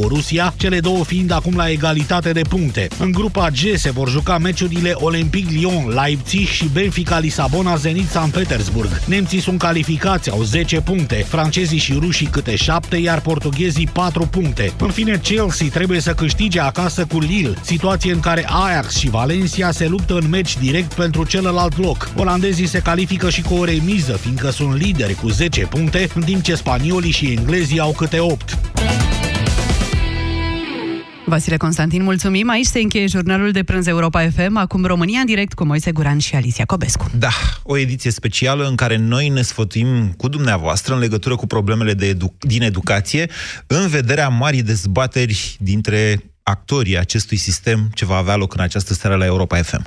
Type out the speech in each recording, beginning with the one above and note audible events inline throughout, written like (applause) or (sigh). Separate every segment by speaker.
Speaker 1: Borussia, cele două fiind acum la egalitate de puncte. În grupa G se vor juca meciurile Olympic Lyon, Leipzig și Benfica Lisabona Zenit San Petersburg. Nemții sunt calificați, au 10 puncte, francezii și rușii câte 7, iar portughezii 4 puncte. În fine, Chelsea trebuie să câștige acasă cu Lille, situație în care Ajax și Valencia se luptă în meci direct pentru celălalt loc. Olandezii se califică și cu o remiză, fiindcă sunt lideri cu 10 puncte, în timp ce spaniolii și englezii au câte 8.
Speaker 2: Vasile Constantin, mulțumim. Aici se încheie jurnalul de prânz Europa FM, acum România în direct cu Moise Guran și Alicia Cobescu.
Speaker 3: Da, o ediție specială în care noi ne sfătuim cu dumneavoastră în legătură cu problemele de edu- din educație, în vederea marii dezbateri dintre actorii acestui sistem ce va avea loc în această seară la Europa FM.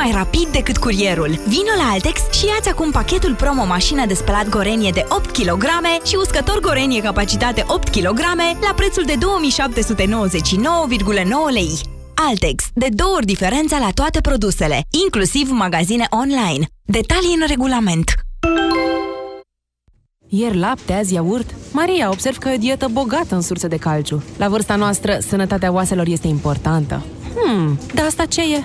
Speaker 4: mai rapid decât curierul. Vino la Altex și ia-ți acum pachetul promo mașină de spălat Gorenie de 8 kg și uscător Gorenie capacitate 8 kg la prețul de 2799,9 lei. Altex. De două ori diferența la toate produsele, inclusiv magazine online. Detalii în regulament.
Speaker 5: Ieri lapte, azi iaurt. Maria, observ că e o dietă bogată în surse de calciu. La vârsta noastră, sănătatea oaselor este importantă. Hmm, dar asta ce e?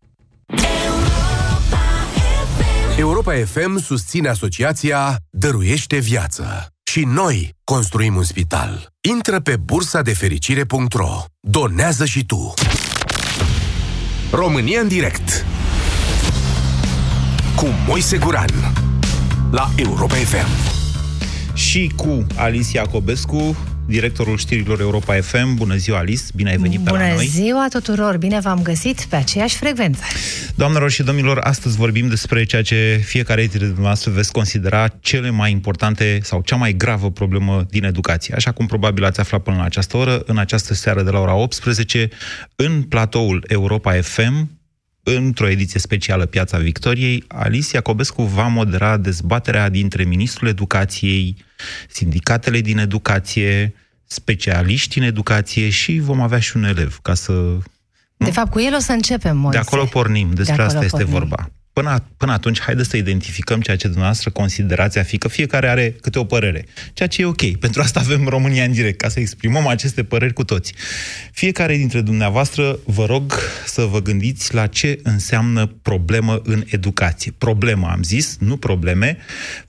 Speaker 6: Europa FM susține asociația Dăruiește Viață. Și noi construim un spital. Intră pe bursa de fericire.ro. Donează și tu. România în direct. Cu Moise Guran. La Europa FM.
Speaker 3: Și cu Alicia Cobescu, directorul știrilor Europa FM. Bună ziua, Alice! Bine ai venit
Speaker 7: Bună
Speaker 3: pe la noi!
Speaker 7: ziua tuturor! Bine v-am găsit pe aceeași frecvență.
Speaker 3: Doamnelor și domnilor, astăzi vorbim despre ceea ce fiecare dintre dumneavoastră veți considera cele mai importante sau cea mai gravă problemă din educație. Așa cum probabil ați aflat până la această oră, în această seară de la ora 18, în platoul Europa FM, într-o ediție specială Piața Victoriei, Alicia Cobescu va modera dezbaterea dintre Ministrul Educației, sindicatele din educație, specialiști în educație și vom avea și un elev, ca să...
Speaker 7: De fapt, cu el o să începem, Moise.
Speaker 3: De acolo pornim, despre
Speaker 7: De acolo
Speaker 3: asta este
Speaker 7: pornim.
Speaker 3: vorba. Până, până atunci, haideți să identificăm ceea ce dumneavoastră considerați a fi, că fiecare are câte o părere. Ceea ce e ok. (laughs) Pentru asta avem România în direct, ca să exprimăm aceste păreri cu toți. Fiecare dintre dumneavoastră, vă rog să vă gândiți la ce înseamnă problemă în educație. Problemă, am zis, nu probleme,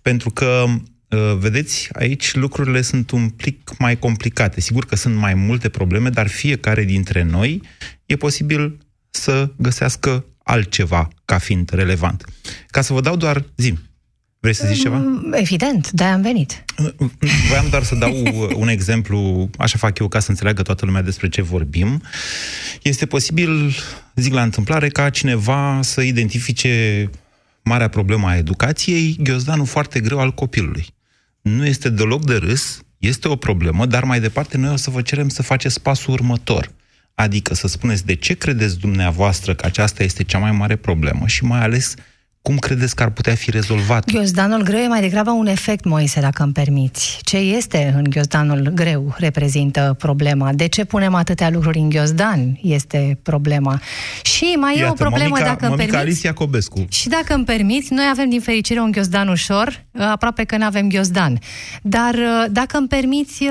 Speaker 3: pentru că uh, Vedeți, aici lucrurile sunt un plic mai complicate. Sigur că sunt mai multe probleme, dar fiecare dintre noi e posibil să găsească altceva ca fiind relevant. Ca să vă dau doar zi. Vrei să zici ceva?
Speaker 7: Mm, Evident, de-aia am venit.
Speaker 3: Voiam doar să dau (laughs) uh, un exemplu, așa fac eu ca să înțeleagă toată lumea despre ce vorbim. Este posibil, zic la întâmplare, ca cineva să identifice marea problemă a educației, ghiozdanul foarte greu al copilului. Nu este deloc de râs, este o problemă, dar mai departe noi o să vă cerem să faceți pasul următor. Adică să spuneți de ce credeți dumneavoastră că aceasta este cea mai mare problemă și mai ales cum credeți că ar putea fi rezolvat.
Speaker 7: Ghiozdanul greu e mai degrabă un efect, Moise, dacă îmi permiți. Ce este în ghiozdanul greu reprezintă problema. De ce punem atâtea lucruri în ghiozdan este problema. Și mai e o problemă,
Speaker 3: mămica,
Speaker 7: dacă îmi
Speaker 3: mămica
Speaker 7: permiți.
Speaker 3: Alicia Cobescu.
Speaker 7: Și dacă îmi permiți, noi avem din fericire un ghiozdan ușor, aproape că nu avem ghiozdan. Dar dacă îmi permiți,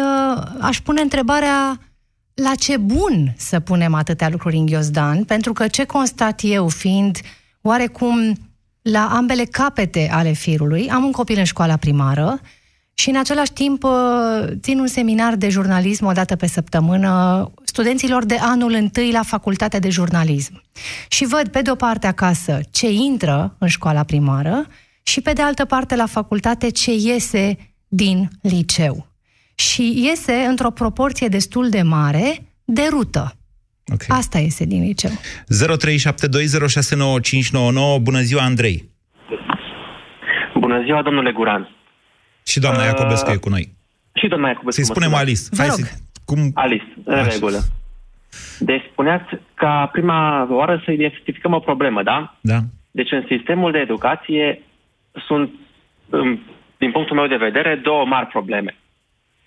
Speaker 7: aș pune întrebarea la ce bun să punem atâtea lucruri în ghiozdan, pentru că ce constat eu fiind oarecum la ambele capete ale firului, am un copil în școala primară și în același timp uh, țin un seminar de jurnalism o dată pe săptămână studenților de anul întâi la facultatea de jurnalism. Și văd pe de o parte acasă ce intră în școala primară și pe de altă parte la facultate ce iese din liceu. Și iese într-o proporție destul de mare de rută. Okay. Asta iese din liceu. 0372069599.
Speaker 3: Bună ziua, Andrei!
Speaker 8: Bună ziua, domnule Guran!
Speaker 3: Și doamna Iacobescu uh, e cu noi.
Speaker 8: Și doamna Iacobescu.
Speaker 3: Să-i spunem Alice.
Speaker 7: Vă rog.
Speaker 3: Să, cum...
Speaker 8: Alice, în Așa. regulă. Deci spuneați ca prima oară să identificăm o problemă, da?
Speaker 3: Da.
Speaker 8: Deci în sistemul de educație sunt, din punctul meu de vedere, două mari probleme.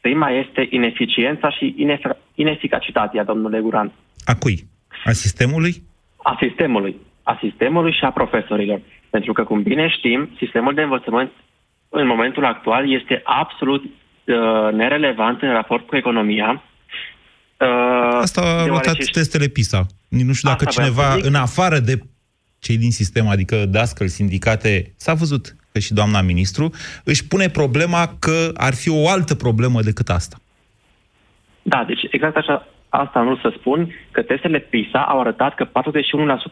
Speaker 8: Prima este ineficiența și inefic- ineficacitatea, domnule Guran.
Speaker 3: A cui? A sistemului?
Speaker 8: A sistemului. A sistemului și a profesorilor. Pentru că, cum bine știm, sistemul de învățământ în momentul actual este absolut uh, nerelevant în raport cu economia.
Speaker 3: Uh, Asta a arătat ști... testele PISA. Nu știu dacă Asta cineva, în afară de cei din sistem, adică dascăl, sindicate, s-a văzut că și doamna ministru, își pune problema că ar fi o altă problemă decât asta.
Speaker 8: Da, deci exact așa, asta nu să spun, că testele PISA au arătat că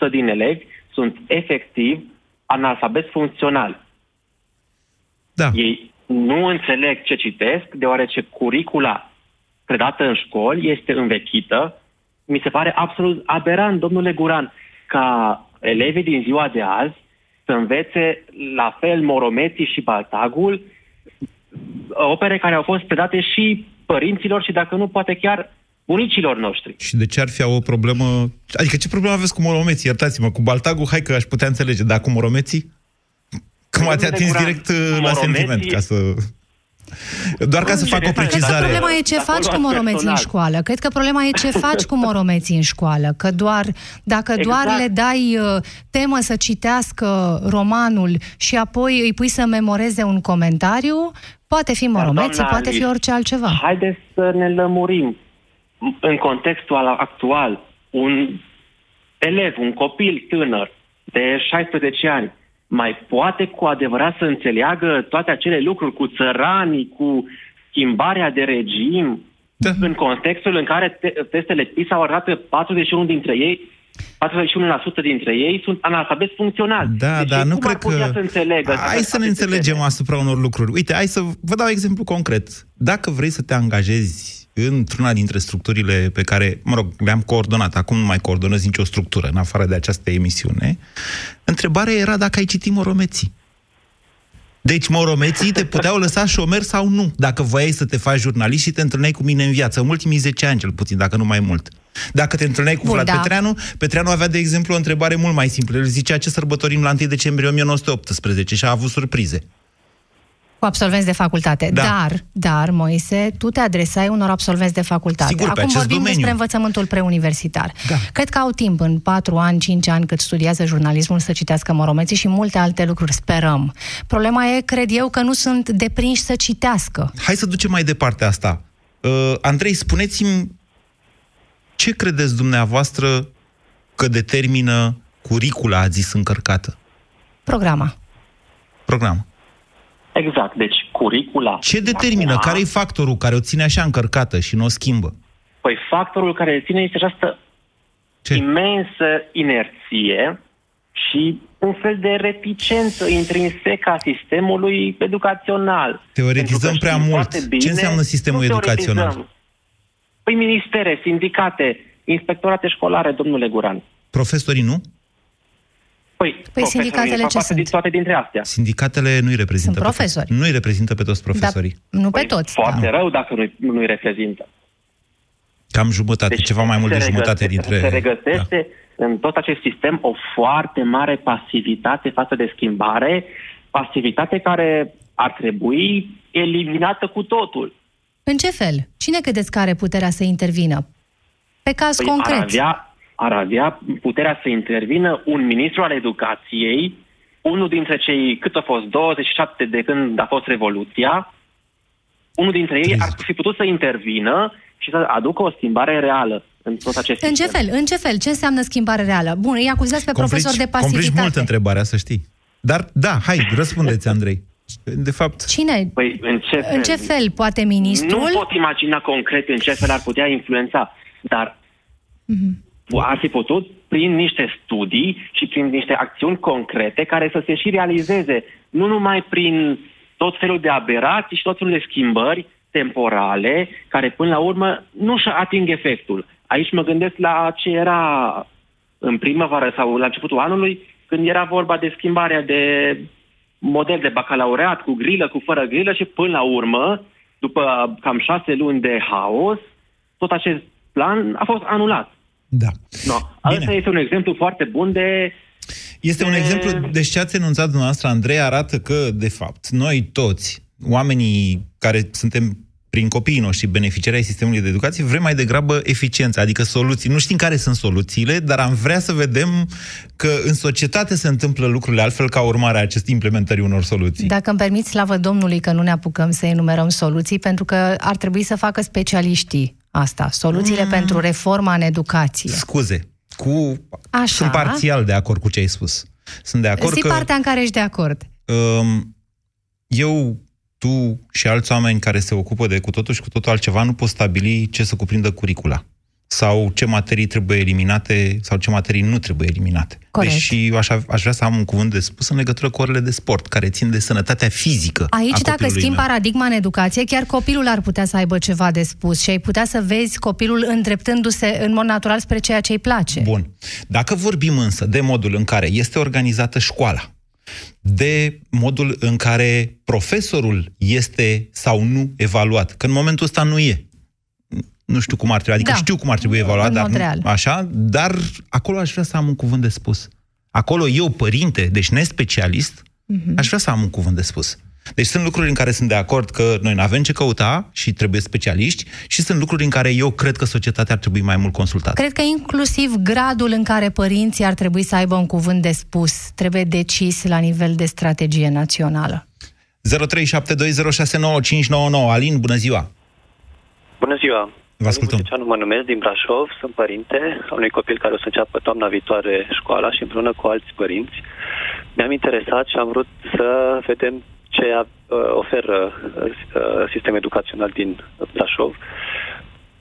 Speaker 8: 41% din elevi sunt efectiv analfabet funcțional.
Speaker 3: Da.
Speaker 8: Ei nu înțeleg ce citesc, deoarece curicula predată în școli este învechită. Mi se pare absolut aberant, domnule Guran, ca elevii din ziua de azi să învețe la fel Moromeții și Baltagul, opere care au fost predate și părinților și dacă nu, poate chiar bunicilor noștri.
Speaker 3: Și de ce ar fi o problemă... Adică ce problemă aveți cu Moromeții? Iertați-mă, cu Baltagul, hai că aș putea înțelege, dar cu Moromeții? Că m-ați atins direct uh, la sentiment, ca să... Doar ca să fac o precizare.
Speaker 7: Cred că problema e ce faci cu moromeții în școală. Cred că problema e ce faci cu moromeții în școală. Că doar, dacă exact. doar le dai uh, temă să citească romanul și apoi îi pui să memoreze un comentariu, poate fi moromeții, poate fi orice altceva.
Speaker 8: Haideți să ne lămurim. În contextul actual, un elev, un copil tânăr de 16 ani, mai poate cu adevărat să înțeleagă toate acele lucruri cu țăranii, cu schimbarea de regim, da. în contextul în care te- testele PISA au arătat că 41 dintre ei 41% dintre ei sunt analfabeti funcționali.
Speaker 3: Da, deci da, nu cred că...
Speaker 8: Să înțelegă
Speaker 3: hai să ne înțelegem asupra unor lucruri. Uite, hai să vă dau exemplu concret. Dacă vrei să te angajezi într-una dintre structurile pe care, mă rog, le-am coordonat, acum nu mai coordonez nicio structură în afară de această emisiune, întrebarea era dacă ai citit Moromeții. Deci moromeții te puteau lăsa șomer sau nu, dacă voiai să te faci jurnalist și te întâlneai cu mine în viață, în ultimii 10 ani cel puțin, dacă nu mai mult. Dacă te întâlneai cu Bun, Vlad da. Petreanu, Petreanu avea, de exemplu, o întrebare mult mai simplă. El zicea ce sărbătorim la 1 decembrie 1918 și a avut surprize
Speaker 7: cu absolvenți de facultate. Da. Dar, dar, Moise, tu te adresai unor absolvenți de facultate.
Speaker 3: Sigur,
Speaker 7: Acum vorbim
Speaker 3: domeniu.
Speaker 7: despre învățământul preuniversitar.
Speaker 3: Da.
Speaker 7: Cred că au timp în 4 ani, 5 ani cât studiază jurnalismul să citească moromeții și multe alte lucruri, sperăm. Problema e, cred eu, că nu sunt deprinși să citească.
Speaker 3: Hai să ducem mai departe asta. Uh, Andrei, spuneți-mi ce credeți dumneavoastră că determină curicula, a zis, încărcată?
Speaker 7: Programa.
Speaker 3: Programa.
Speaker 8: Exact, deci curicula...
Speaker 3: Ce determină? Care e factorul care o ține așa încărcată și nu o schimbă?
Speaker 8: Păi factorul care o ține este această Ce? imensă inerție și un fel de reticență intrinsecă a sistemului educațional.
Speaker 3: Teoretizăm prea mult. Bine, Ce înseamnă sistemul educațional?
Speaker 8: Păi ministere, sindicate, inspectorate școlare, domnule Guran.
Speaker 3: Profesorii nu?
Speaker 8: Păi,
Speaker 7: păi sindicatele ce sunt?
Speaker 8: Toate dintre astea.
Speaker 3: Sindicatele nu-i reprezintă
Speaker 7: sunt profesori.
Speaker 3: Pe, nu-i reprezintă pe toți profesorii.
Speaker 7: Da, nu pe
Speaker 8: păi,
Speaker 7: toți.
Speaker 8: Foarte
Speaker 7: da.
Speaker 8: rău dacă nu-i, nu-i reprezintă.
Speaker 3: Cam jumătate, deci, ceva mai mult de jumătate dintre...
Speaker 8: Se regăsește da. în tot acest sistem o foarte mare pasivitate față de schimbare, pasivitate care ar trebui eliminată cu totul.
Speaker 7: În ce fel? Cine credeți că are puterea să intervină? Pe caz
Speaker 8: păi
Speaker 7: concret.
Speaker 8: Ar avea, ar avea puterea să intervină un ministru al educației, unul dintre cei, cât au fost, 27 de când a fost Revoluția, unul dintre ei ar fi putut să intervină și să aducă o schimbare reală în tot acest
Speaker 7: În ce fel? În ce fel? Ce înseamnă schimbare reală? Bun, îi acuzați pe
Speaker 3: complici,
Speaker 7: profesor de pasivitate.
Speaker 3: Complici mult întrebarea, să știi. Dar, da, hai, răspundeți, Andrei. De fapt...
Speaker 7: Cine?
Speaker 8: Păi, în ce fel?
Speaker 7: În ce fel poate ministrul?
Speaker 8: Nu pot imagina concret în ce fel ar putea influența, dar
Speaker 7: Mhm.
Speaker 8: Ar fi putut prin niște studii și prin niște acțiuni concrete care să se și realizeze, nu numai prin tot felul de aberații și tot felul de schimbări temporale, care până la urmă nu și ating efectul. Aici mă gândesc la ce era în primăvară sau la începutul anului, când era vorba de schimbarea de model de bacalaureat cu grilă, cu fără grilă și până la urmă, după cam șase luni de haos, tot acest plan a fost anulat.
Speaker 3: Da.
Speaker 8: No. Asta este un exemplu foarte bun de...
Speaker 3: Este un exemplu, deci ce ați enunțat dumneavoastră, Andrei, arată că, de fapt, noi toți, oamenii care suntem prin copiii noștri beneficiari ai sistemului de educație, vrem mai degrabă eficiență, adică soluții. Nu știm care sunt soluțiile, dar am vrea să vedem că în societate se întâmplă lucrurile altfel ca urmare a acestei implementării unor soluții.
Speaker 7: Dacă îmi permiți, slavă Domnului că nu ne apucăm să enumerăm soluții, pentru că ar trebui să facă specialiștii asta, soluțiile mm. pentru reforma în educație.
Speaker 3: Scuze, cu...
Speaker 7: Așa.
Speaker 3: Sunt parțial de acord cu ce ai spus. Sunt de acord
Speaker 7: Zi
Speaker 3: că...
Speaker 7: partea în care ești de acord.
Speaker 3: Um, eu, tu și alți oameni care se ocupă de cu totul și cu totul altceva nu pot stabili ce să cuprindă curicula sau ce materii trebuie eliminate sau ce materii nu trebuie eliminate.
Speaker 7: Corect.
Speaker 3: Deși eu aș, aș vrea să am un cuvânt de spus în legătură cu orele de sport, care țin de sănătatea fizică
Speaker 7: Aici,
Speaker 3: a
Speaker 7: dacă
Speaker 3: copilului
Speaker 7: schimbi
Speaker 3: meu.
Speaker 7: paradigma în educație, chiar copilul ar putea să aibă ceva de spus și ai putea să vezi copilul îndreptându-se în mod natural spre ceea ce îi place.
Speaker 3: Bun. Dacă vorbim însă de modul în care este organizată școala, de modul în care profesorul este sau nu evaluat, că în momentul ăsta nu e. Nu știu cum ar trebui, adică
Speaker 7: Da.
Speaker 3: știu cum ar trebui evaluat,
Speaker 7: În
Speaker 3: dar
Speaker 7: mod
Speaker 3: nu,
Speaker 7: real.
Speaker 3: așa, dar acolo aș vrea să am un cuvânt de spus. Acolo eu, părinte, deci nespecialist,
Speaker 7: Mhm.
Speaker 3: aș vrea să am un cuvânt de spus. Deci sunt lucruri în care sunt de acord că noi nu avem ce căuta și trebuie specialiști și sunt lucruri în care eu cred că societatea ar trebui mai mult consultată.
Speaker 7: Cred că inclusiv gradul în care părinții ar trebui să aibă un cuvânt de spus trebuie decis la nivel de strategie națională.
Speaker 3: 0372069599. Alin, bună ziua!
Speaker 9: Bună ziua!
Speaker 3: Vă ascultăm.
Speaker 9: Alin mă numesc din Brașov, sunt părinte a unui copil care o să înceapă toamna viitoare școala și împreună cu alți părinți mi-am interesat și am vrut să vedem ce uh, oferă uh, sistemul educațional din Brașov.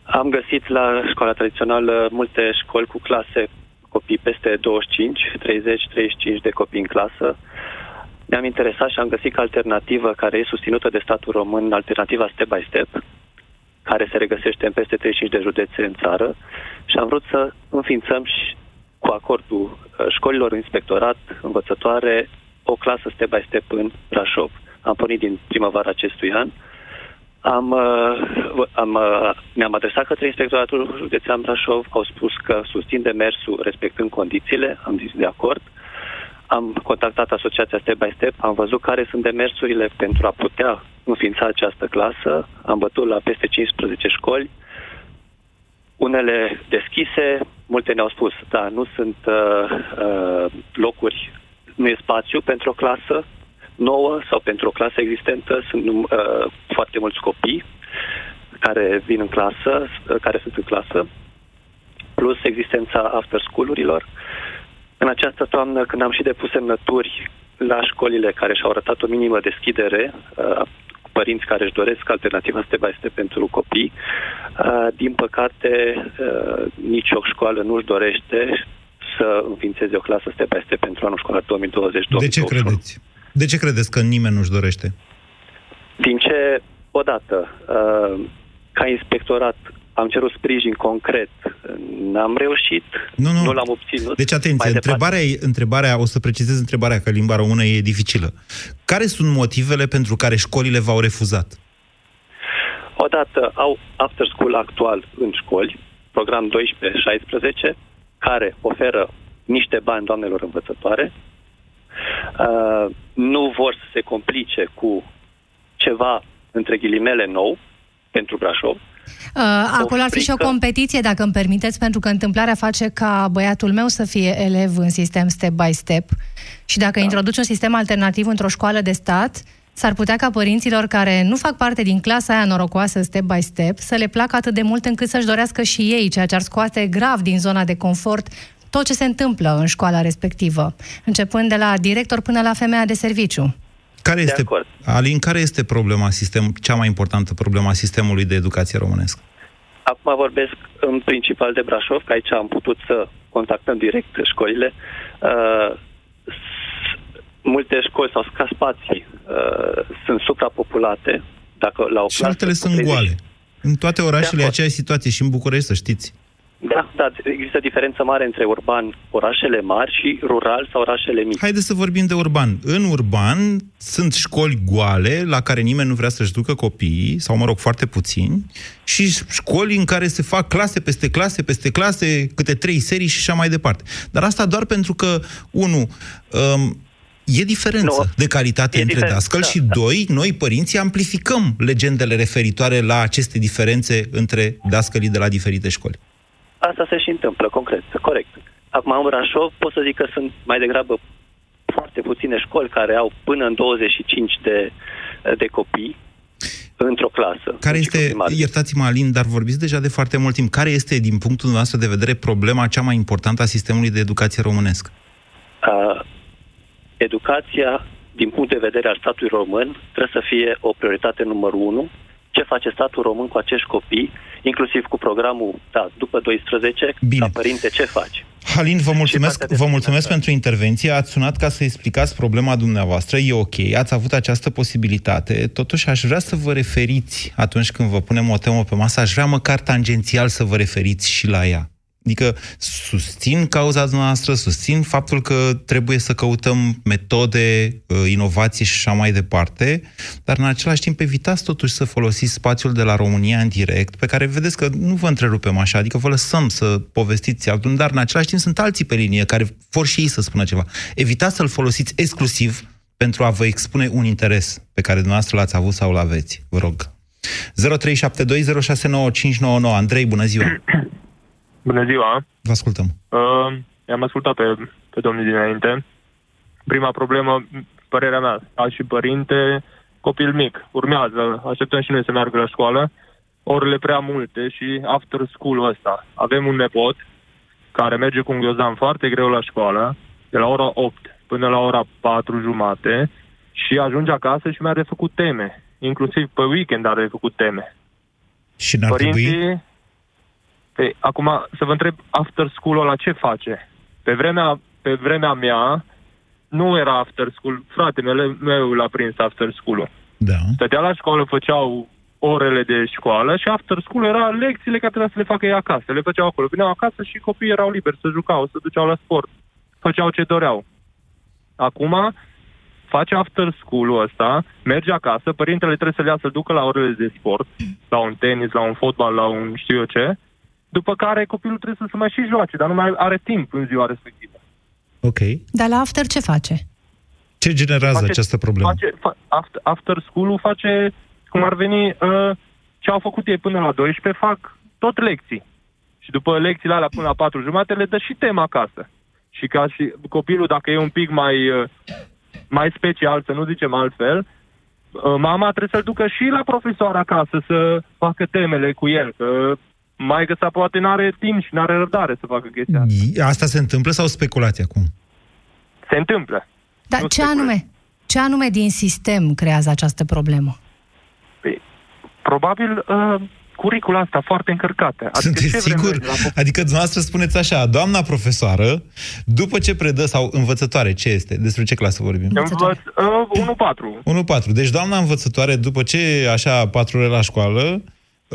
Speaker 9: Am găsit la școala tradițională multe școli cu clase copii peste 25, 30, 35 de copii în clasă. Mi-am interesat și am găsit că alternativă care e susținută de statul român, alternativa step by step, care se regăsește în peste 35 de județe în țară și am vrut să înființăm și cu acordul uh, școlilor inspectorat, învățătoare, o clasă step by step în Brașov. Am pornit din primăvara acestui an. Am, uh, am, uh, ne-am adresat către inspectoratul județean Brașov, au spus că susțin demersul respectând condițiile, am zis de acord. Am contactat asociația Step by Step, am văzut care sunt demersurile pentru a putea înființa această clasă. Am bătut la peste 15 școli, unele deschise, multe ne-au spus, da, nu sunt uh, uh, locuri, nu e spațiu pentru o clasă nouă sau pentru o clasă existentă, sunt uh, foarte mulți copii care vin în clasă, uh, care sunt în clasă, plus existența after school-urilor. În această toamnă, când am și depus semnături la școlile care și-au arătat o minimă deschidere, uh, cu părinți care își doresc alternativa step by step pentru copii, uh, din păcate, uh, nici o școală nu își dorește să înființeze o clasă step by step pentru anul școlar 2020-2021.
Speaker 3: De ce credeți? De ce credeți că nimeni nu-și dorește?
Speaker 9: Din ce, odată, uh, ca inspectorat am cerut sprijin concret, n-am reușit,
Speaker 3: Nu, nu.
Speaker 9: nu l-am obținut.
Speaker 3: Deci, atenție,
Speaker 9: Mai departe-
Speaker 3: întrebarea, e, întrebarea, o să precizez întrebarea, că limba română e dificilă. Care sunt motivele pentru care școlile v-au refuzat?
Speaker 9: Odată au after school actual în școli, program 12-16, care oferă niște bani doamnelor învățătoare. Uh, nu vor să se complice cu ceva, între ghilimele, nou pentru Brașov.
Speaker 7: Uh, acolo ar fi și o
Speaker 9: frică.
Speaker 7: competiție, dacă îmi permiteți, pentru că întâmplarea face ca băiatul meu să fie elev în sistem step by step și dacă da. introduci un sistem alternativ într-o școală de stat, s-ar putea ca părinților care nu fac parte din clasa aia norocoasă step by step să le placă atât de mult încât să-și dorească și ei, ceea ce ar scoate grav din zona de confort tot ce se întâmplă în școala respectivă, începând de la director până la femeia de serviciu.
Speaker 3: Care
Speaker 9: De
Speaker 3: este,
Speaker 9: acord.
Speaker 3: Alin, care este problema sistem, cea mai importantă problema sistemului de educație românesc?
Speaker 9: Acum vorbesc în principal de Brașov, că aici am putut să contactăm direct școlile. Uh, s- multe școli sau ca spații uh, sunt suprapopulate. Dacă la o
Speaker 3: Și
Speaker 9: clasă
Speaker 3: altele
Speaker 9: cu
Speaker 3: sunt
Speaker 9: 30
Speaker 3: goale. În toate orașele e
Speaker 9: acord.
Speaker 3: aceeași situație și în București, să știți.
Speaker 9: Da, da, există diferență mare între urban, orașele mari și rural sau orașele mici.
Speaker 3: Haideți să vorbim de urban. În urban sunt școli goale la care nimeni nu vrea să-și ducă copiii, sau mă rog, foarte puțini, și școli în care se fac clase peste clase, peste clase, câte trei serii și așa mai departe. Dar asta doar pentru că, unu, um, e diferență
Speaker 9: Nu.
Speaker 3: de calitate
Speaker 9: E
Speaker 3: între
Speaker 9: diferență,
Speaker 3: dascăli
Speaker 9: da,
Speaker 3: și,
Speaker 9: da.
Speaker 3: doi, noi, părinții, amplificăm legendele referitoare la aceste diferențe între dascălii de la diferite școli.
Speaker 9: Asta se și întâmplă, concret, corect. Acum, în Brașov, pot să zic că sunt mai degrabă foarte puține școli care au până în 25 de, de copii într-o clasă.
Speaker 3: Care
Speaker 9: în ciclu
Speaker 3: este,
Speaker 9: primar.
Speaker 3: iertați-mă Alin, dar vorbiți deja de foarte mult timp, care este, din punctul nostru de vedere, problema cea mai importantă a sistemului de educație românesc?
Speaker 9: Uh, educația, din punct de vedere al statului român, trebuie să fie o prioritate numărul unu. Ce face statul român cu acești copii, inclusiv cu programul, da, după 12,
Speaker 3: Bine.
Speaker 9: ca părinte, ce faci?
Speaker 3: Halin, vă mulțumesc,
Speaker 9: partea de
Speaker 3: vă mulțumesc
Speaker 9: finanțare.
Speaker 3: pentru intervenție. Ați sunat ca să explicați problema dumneavoastră. E ok, ați avut această posibilitate. Totuși, aș vrea să vă referiți, atunci când vă punem o temă pe masă, aș vrea măcar tangențial să vă referiți și la ea. Adică susțin cauza noastră, susțin faptul că trebuie să căutăm metode, uh, inovații și așa mai departe, dar în același timp evitați totuși să folosiți spațiul de la România în direct, pe care vedeți că nu vă întrerupem așa, adică vă lăsăm să povestiți altul, dar în același timp sunt alții pe linie care vor și ei să spună ceva. Evitați să-l folosiți exclusiv pentru a vă expune un interes pe care dumneavoastră l-ați avut sau l-aveți. Vă rog. 0372069599. Andrei, bună ziua! (coughs)
Speaker 10: Bună ziua!
Speaker 3: Vă ascultăm.
Speaker 10: Uh, i-am ascultat pe, pe domnul dinainte. Prima problemă, părerea mea, ca și părinte, copil mic, urmează, așteptăm și noi să meargă la școală, orele prea multe și after school-ul ăsta. Avem un nepot care merge cu un ghiozdan foarte greu la școală, de la ora 8 până la ora 4 jumate și ajunge acasă și mi-a de făcut teme. Inclusiv pe weekend are de făcut teme.
Speaker 3: Și n-ar trebui?
Speaker 10: Păi, acum, să vă întreb, after school-ul ăla ce face? Pe vremea, pe vremea mea, nu era after school. Fratele meu l-a prins after school-ul.
Speaker 3: Da.
Speaker 10: Stătea la școală, făceau orele de școală și after school era lecțiile care trebuia să le facă ei acasă. Le făceau acolo. Veneau acasă și copiii erau liberi să jucau, să duceau la sport. Făceau ce doreau. Acum, face after school-ul ăsta, merge acasă, părintele trebuie să le ia să ducă la orele de sport, la un tenis, la un fotbal, la un știu eu ce, după care copilul trebuie să se mai și joace, dar nu mai are timp în ziua respectivă.
Speaker 3: Ok.
Speaker 7: Dar la after ce face?
Speaker 3: Ce generează
Speaker 10: Face-
Speaker 3: această problemă?
Speaker 10: Face, fa, after, after school-ul face, cum ar veni, uh, ce au făcut ei până la 12, fac tot lecții. Și după lecțiile alea până la 4 jumate le dă și tema acasă. Și ca și copilul, dacă e un pic mai, uh, mai special, să nu zicem altfel, uh, mama trebuie să-l ducă și la profesor acasă să facă temele cu el, că mai sa poate n-are timp și n-are răbdare să facă chestia asta.
Speaker 3: Asta se întâmplă sau speculație acum?
Speaker 10: Se întâmplă.
Speaker 7: Dar
Speaker 10: Nu
Speaker 7: ce
Speaker 10: speculez.
Speaker 7: anume? Ce anume din sistem creează această problemă?
Speaker 10: Probabil uh, curicula asta foarte încărcată. Adică
Speaker 3: Sunteți
Speaker 10: ce vrem
Speaker 3: sigur?
Speaker 10: noi de la
Speaker 3: Adică dumneavoastră spuneți așa, doamna profesoară, după ce predă, sau învățătoare, ce este? Despre ce clasă vorbim?
Speaker 10: Învăț, uh,
Speaker 3: 1-4. Deci doamna învățătoare, după ce așa patru ore la școală,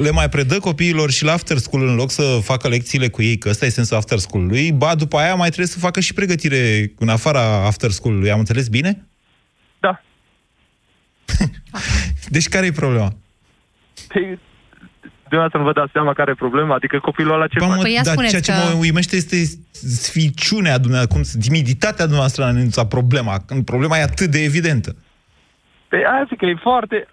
Speaker 3: le mai predă copiilor și la after school în loc să facă lecțiile cu ei, că ăsta e sensul after school-ului, ba, după aia mai trebuie să facă și pregătire în afara after school-ului. Am înțeles bine?
Speaker 10: Da. (laughs)
Speaker 3: deci care e problema?
Speaker 10: Păi, Dumneavoastră nu vă dați seama care e problema? Adică copilul ăla ce
Speaker 3: Ba,
Speaker 10: face?
Speaker 3: mă, dar ceea ce mă uimește este sficiunea dumneavoastră, cum, timiditatea dumneavoastră a anunțat problema, când problema e atât de evidentă.
Speaker 10: Păi aia zic că e foarte...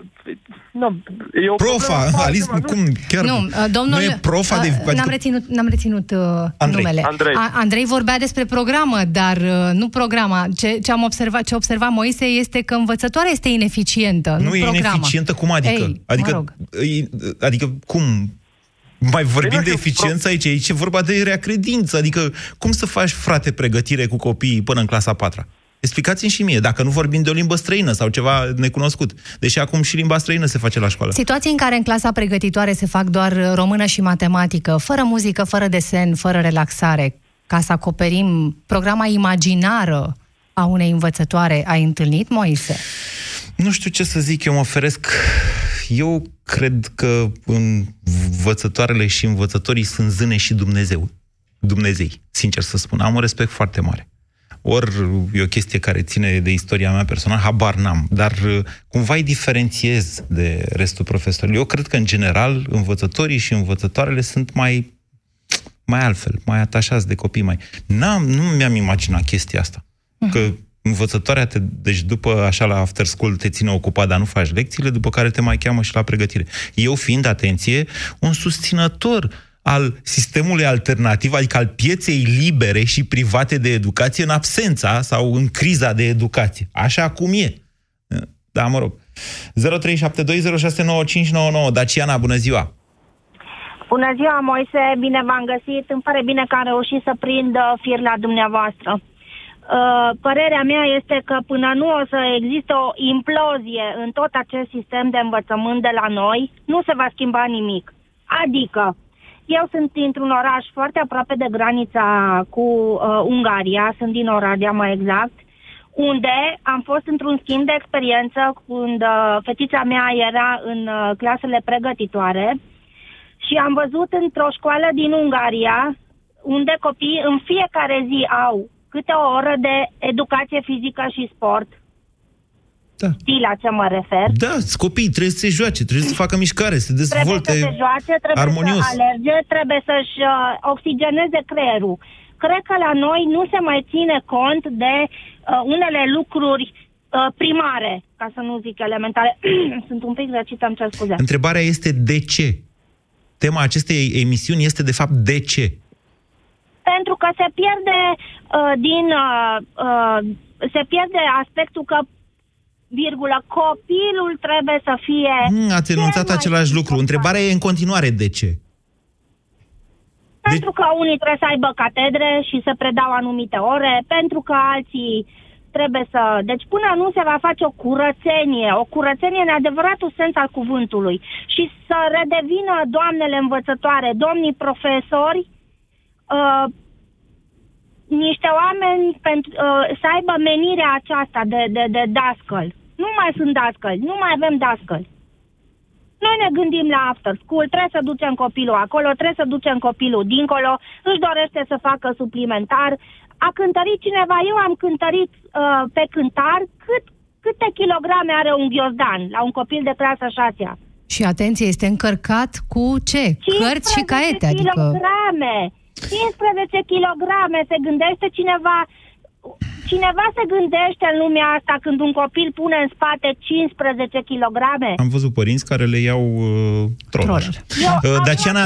Speaker 10: Nu, e o
Speaker 3: Profa,
Speaker 10: problemă (laughs) foarte
Speaker 3: Alice,
Speaker 10: mare,
Speaker 3: cum, chiar
Speaker 7: nu, uh, domnul,
Speaker 3: nu e profa de...
Speaker 7: uh, N-am reținut, n-am reținut uh,
Speaker 3: Andrei.
Speaker 7: numele.
Speaker 10: Andrei.
Speaker 7: A, Andrei vorbea despre programă, dar uh, nu programa. Ce, ce am observat, ce observa Moise este că învățătoarea este ineficientă, nu,
Speaker 3: nu e
Speaker 7: programa.
Speaker 3: ineficientă, cum adică?
Speaker 7: Ei,
Speaker 3: adică,
Speaker 7: mă rog.
Speaker 3: e- adică cum? Mai vorbim
Speaker 10: Păi nu
Speaker 3: de
Speaker 10: știu,
Speaker 3: eficiență aici, aici e vorba de rea credință. Adică, cum să faci, frate, pregătire cu copiii până în clasa 4
Speaker 10: Pe
Speaker 3: Explicați-mi și mie, dacă nu vorbim de o limbă străină sau ceva necunoscut. Deși acum și limba străină se face la școală.
Speaker 7: Situații în care în clasa pregătitoare se fac doar română și matematică, fără muzică, fără desen, fără relaxare, ca să acoperim programa imaginară a unei învățătoare, ai întâlnit, Moise?
Speaker 3: Nu știu ce să zic, eu mă oferesc... Eu cred că învățătoarele și învățătorii sunt zâne și Dumnezeu. Dumnezei, sincer să spun. Am un respect foarte mare. Ori e o chestie care ține de istoria mea personală, habar n-am, dar uh, cumva îi diferențiez de restul profesorilor. Eu cred că, în general, învățătorii și învățătoarele sunt mai, mai altfel, mai atașați de copii, mai... N-am, nu mi-am imaginat chestia asta. Că învățătoarea, te, deci după așa la after school te ține ocupat, dar nu faci lecțiile, după care te mai cheamă și la pregătire. Eu fiind, atenție, un susținător al sistemului alternativ, adică al pieței libere și private de educație în absența sau în criza de educație. Așa cum e. Da, mă rog. 0372069599. Daciana, bună ziua!
Speaker 11: Bună ziua, Moise, bine v-am găsit. Îmi pare bine că am reușit să prind fir la dumneavoastră. Uh, părerea mea este că până nu o să existe o implozie în tot acest sistem de învățământ de la noi, nu se va schimba nimic. Adică, eu sunt dintr-un oraș foarte aproape de granița cu uh, Ungaria, sunt din Oradea mai exact, unde am fost într-un schimb de experiență când uh, fetița mea era în uh, clasele pregătitoare și am văzut într-o școală din Ungaria unde copiii în fiecare zi au câte o oră de educație fizică și sport.
Speaker 3: Da.
Speaker 11: Știi la ce mă refer?
Speaker 3: Da, copii trebuie să se joace, trebuie să facă mișcare, să dezvolte
Speaker 11: Trebuie să se joace, trebuie
Speaker 3: armonios.
Speaker 11: să alerge, trebuie să-și uh, oxigeneze creierul. Cred că la noi nu se mai ține cont de uh, unele lucruri uh, primare, ca să nu zic elementare. (clears throat) Sunt un pic răcită, îmi cer scuze.
Speaker 3: Întrebarea este de ce? Tema acestei emisiuni este, de fapt, de ce?
Speaker 11: pentru că se pierde uh, din uh, uh, se pierde aspectul că virgulă, copilul trebuie să fie...
Speaker 3: Hmm, ați enunțat același lucru. Întrebarea e în continuare de ce?
Speaker 11: Pentru că unii trebuie să aibă catedre și să predau anumite ore, pentru că alții trebuie să... Deci până nu se va face o curățenie, o curățenie în adevăratul sens al cuvântului și să redevină doamnele învățătoare, domnii profesori, uh, niște oameni pentru, uh, să aibă menirea aceasta de, de, de dascăl. Nu mai sunt dascăli, nu mai avem dascăli. Noi ne gândim la after school, trebuie să ducem copilul acolo, trebuie să ducem copilul dincolo, își dorește să facă suplimentar. A cântărit cineva, eu am cântărit uh, pe cântar cât, câte kilograme are un ghiozdan la un copil de clasa 6
Speaker 7: Și atenție, este încărcat cu ce? Cărți și caiete, adică...
Speaker 11: kilograme! 15 kg, se gândește cineva Cineva se gândește în lumea asta când un copil pune în spate 15 kg?
Speaker 3: Am văzut părinți care le iau uh, troller. Uh, Daciana,